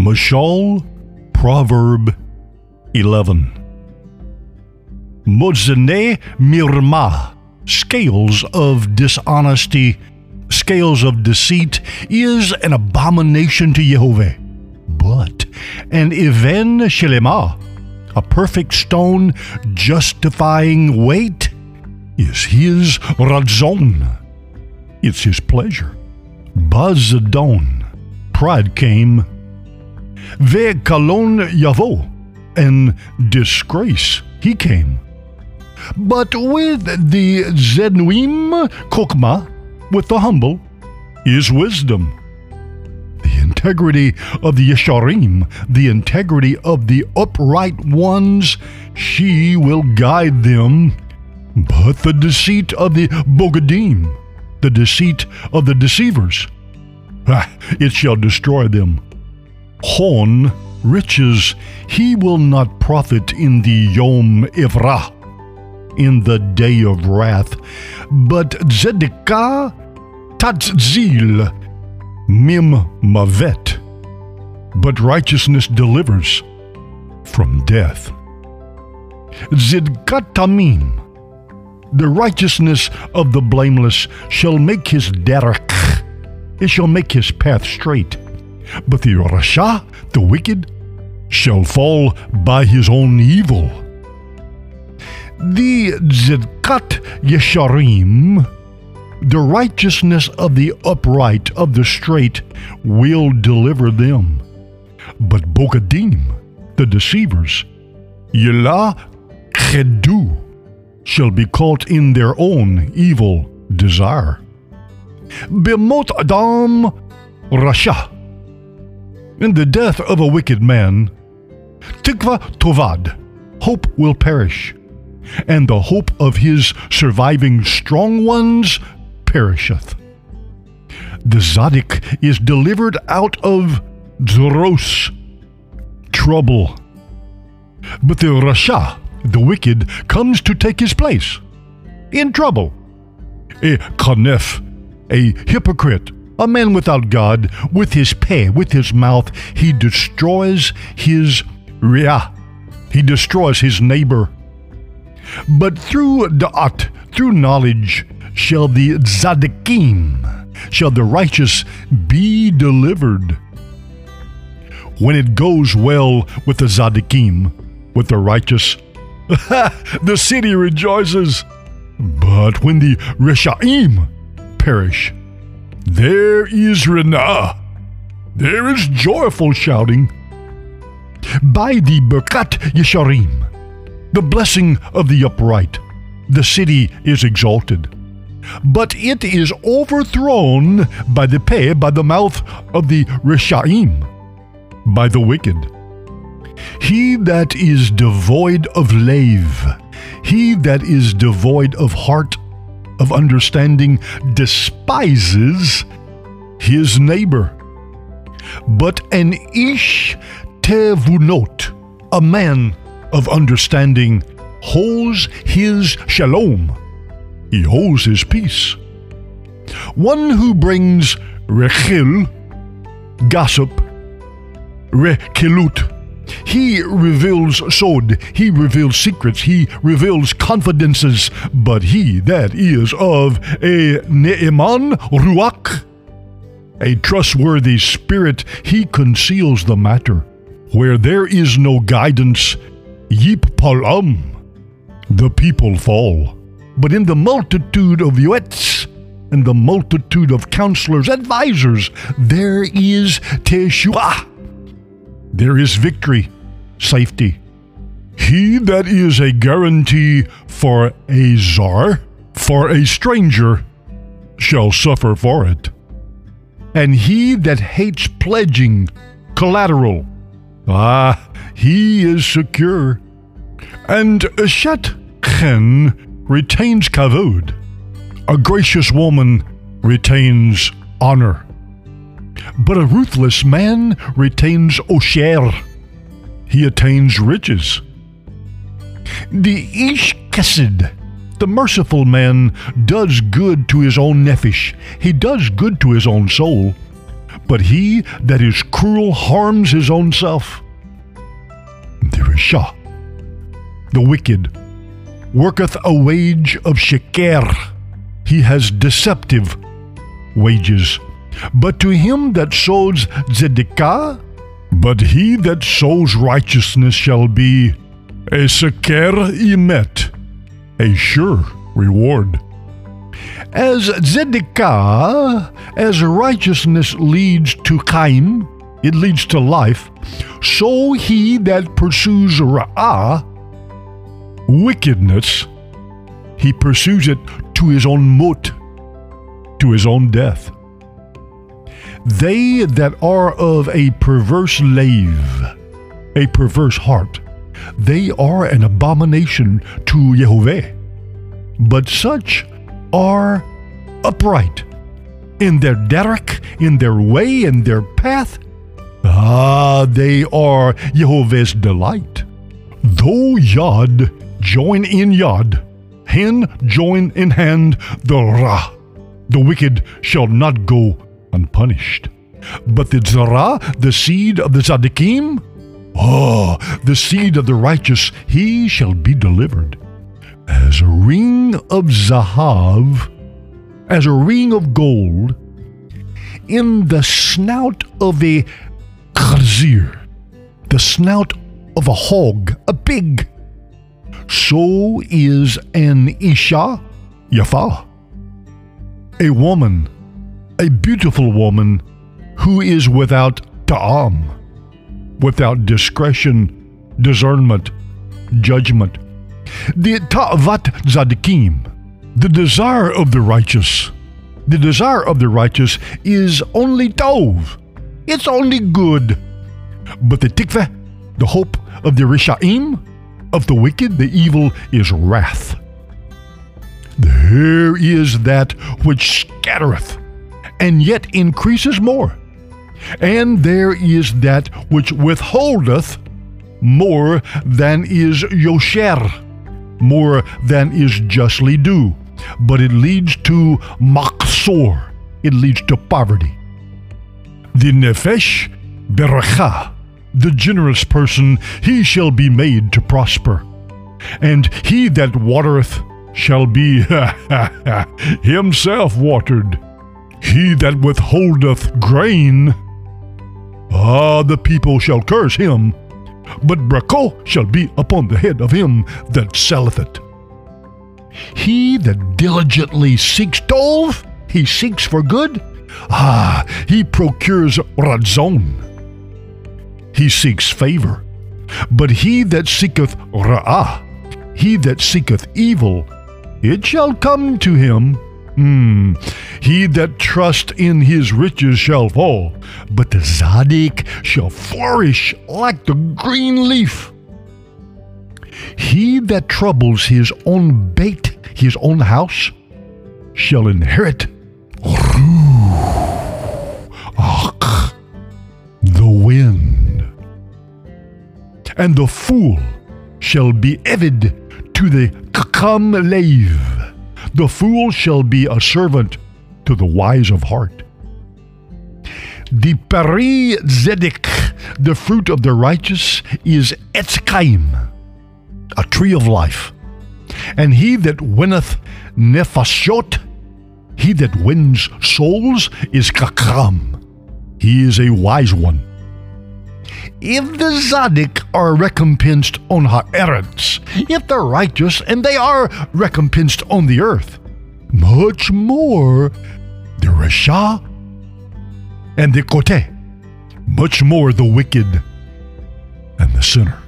Mashal, Proverb 11. Modzene Mirma, scales of dishonesty, scales of deceit, is an abomination to Jehovah. But an even shelema, a perfect stone justifying weight, is his radzon. It's his pleasure. Bazadon, pride came. Ve kalon yavo, in disgrace he came. But with the Zenuim Kokma, with the humble, is wisdom. The integrity of the Yesharim, the integrity of the upright ones, she will guide them. But the deceit of the Bogadim, the deceit of the deceivers, it shall destroy them. Hon, riches, he will not profit in the Yom Evrah in the day of wrath, but Zedekah Tatzil Mim Mavet. But righteousness delivers from death. Zidkatamim, the righteousness of the blameless shall make his derek, it shall make his path straight. But the Rasha, the wicked, shall fall by his own evil. The Zidkat Yesharim, the righteousness of the upright, of the straight, will deliver them. But Bogadim, the deceivers, Yelah Chedu, shall be caught in their own evil desire. Bemot Adam Rasha, in the death of a wicked man, Tikva Tovad, hope will perish and the hope of his surviving strong ones perisheth. The Zadik is delivered out of Zoros, trouble. But the Rasha, the wicked, comes to take his place, in trouble. A Kanef, a hypocrite, a man without God, with his pay, with his mouth, he destroys his Ria. He destroys his neighbor. But through da'at, through knowledge, shall the tzaddikim, shall the righteous be delivered. When it goes well with the tzaddikim, with the righteous, the city rejoices. But when the reshaim perish, there is renah, there is joyful shouting. By the berkat yesharim, the blessing of the upright. The city is exalted. But it is overthrown by the peh, by the mouth of the Rishaim, by the wicked. He that is devoid of lave, he that is devoid of heart, of understanding, despises his neighbor. But an ish tevunot, a man of understanding holds his shalom. He holds his peace. One who brings rechil, gossip, rekilut, he reveals sod, he reveals secrets, he reveals confidences, but he that is of a ne'eman ruach, a trustworthy spirit, he conceals the matter. Where there is no guidance, Yip Palam, the people fall. But in the multitude of Yoetz and the multitude of counselors, advisors, there is Teshua. There is victory, safety. He that is a guarantee for a czar, for a stranger, shall suffer for it. And he that hates pledging, collateral, ah, he is secure. And Eshet Chen retains kavod. A gracious woman retains honor. But a ruthless man retains osher. He attains riches. The ish kesed, the merciful man, does good to his own nephesh. He does good to his own soul. but he that is cruel harms his own self. The Risha, the wicked, worketh a wage of sheker. He has deceptive wages. But to him that sows zedekah, but he that sows righteousness shall be a seker imet, a sure reward. As zedekah, as righteousness leads to kaim, it leads to life, so he that pursues ra'ah, wickedness, he pursues it to his own mut, to his own death. They that are of a perverse lave, a perverse heart, they are an abomination to Jehovah. But such are upright in their derek, in their way, in their path. Ah, they are Jehovah's delight. Though Yod join in Yod, hand join in hand, the Ra, the wicked shall not go unpunished. But the Zerah, the seed of the Tzaddikim, oh, the seed of the righteous, he shall be delivered. As a ring of Zahav, as a ring of gold, in the snout of a Khazir, the snout of a hog, a pig, so is an Isha Yafa, a woman a beautiful woman who is without ta'am, without discretion, discernment, judgment. The ta'vat zadikim, the desire of the righteous, the desire of the righteous is only tov. It's only good. But the tikvah, the hope of the rishaim, of the wicked, the evil, is wrath. There is that which scattereth and yet increases more. And there is that which withholdeth more than is yosher, more than is justly due, but it leads to maksor, it leads to poverty. The nefesh beracha, the generous person, he shall be made to prosper. And he that watereth shall be himself watered. He that withholdeth grain, ah, the people shall curse him, but brako shall be upon the head of him that selleth it. He that diligently seeks tov, he seeks for good, ah, he procures razon. He seeks favor. But he that seeketh ra'ah, he that seeketh evil, it shall come to him Hmm. He that trust in his riches shall fall, but the Zadik shall flourish like the green leaf. He that troubles his own bait, his own house, shall inherit the wind. And the fool shall be avid to the kakam lave the fool shall be a servant to the wise of heart. The peri zedek, the fruit of the righteous, is etzkaim, a tree of life. And he that winneth nefashot, he that wins souls, is kakram. He is a wise one. If the Zadik are recompensed on Haaretz, if they're righteous and they are recompensed on the earth, much more the Rasha and the Kote, much more the wicked and the sinner.